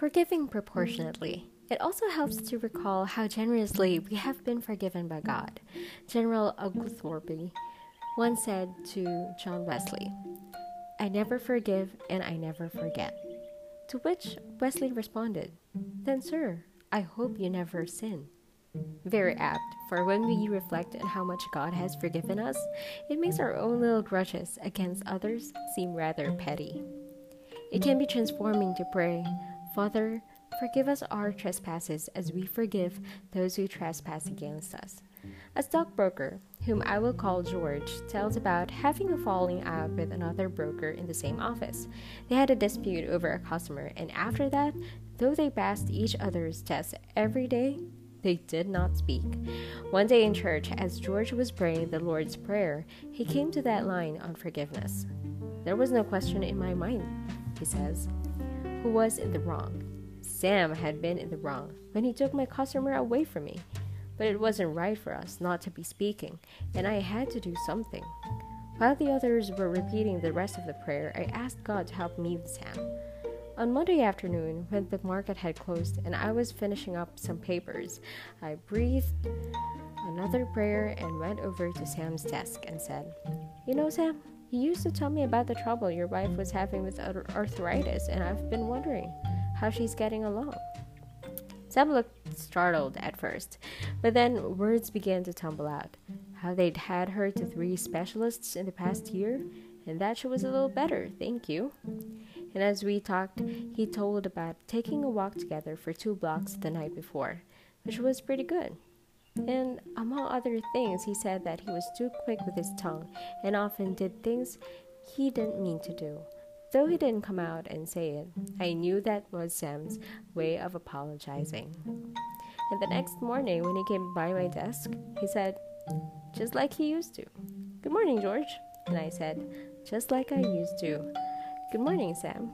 Forgiving proportionately. Mm. It also helps to recall how generously we have been forgiven by God. General Oglethorpe once said to John Wesley, I never forgive and I never forget. To which Wesley responded, Then, sir, I hope you never sin. Very apt, for when we reflect on how much God has forgiven us, it makes our own little grudges against others seem rather petty. It can be transforming to pray, Father, forgive us our trespasses as we forgive those who trespass against us. A stockbroker, whom I will call George, tells about having a falling out with another broker in the same office. They had a dispute over a customer, and after that, though they passed each other's tests every day, they did not speak. One day in church, as George was praying the Lord's Prayer, he came to that line on forgiveness. There was no question in my mind, he says. Who was in the wrong? Sam had been in the wrong when he took my customer away from me. But it wasn't right for us not to be speaking, and I had to do something. While the others were repeating the rest of the prayer, I asked God to help me with Sam. On Monday afternoon, when the market had closed and I was finishing up some papers, I breathed another prayer and went over to Sam's desk and said, You know, Sam, you used to tell me about the trouble your wife was having with arthritis, and I've been wondering how she's getting along. Sam looked startled at first, but then words began to tumble out. How they'd had her to three specialists in the past year, and that she was a little better, thank you and as we talked, he told about taking a walk together for two blocks the night before, which was pretty good. And among other things, he said that he was too quick with his tongue and often did things he didn't mean to do. Though he didn't come out and say it, I knew that was Sam's way of apologizing. And the next morning, when he came by my desk, he said, just like he used to, Good morning, George. And I said, Just like I used to. Good morning, Sam.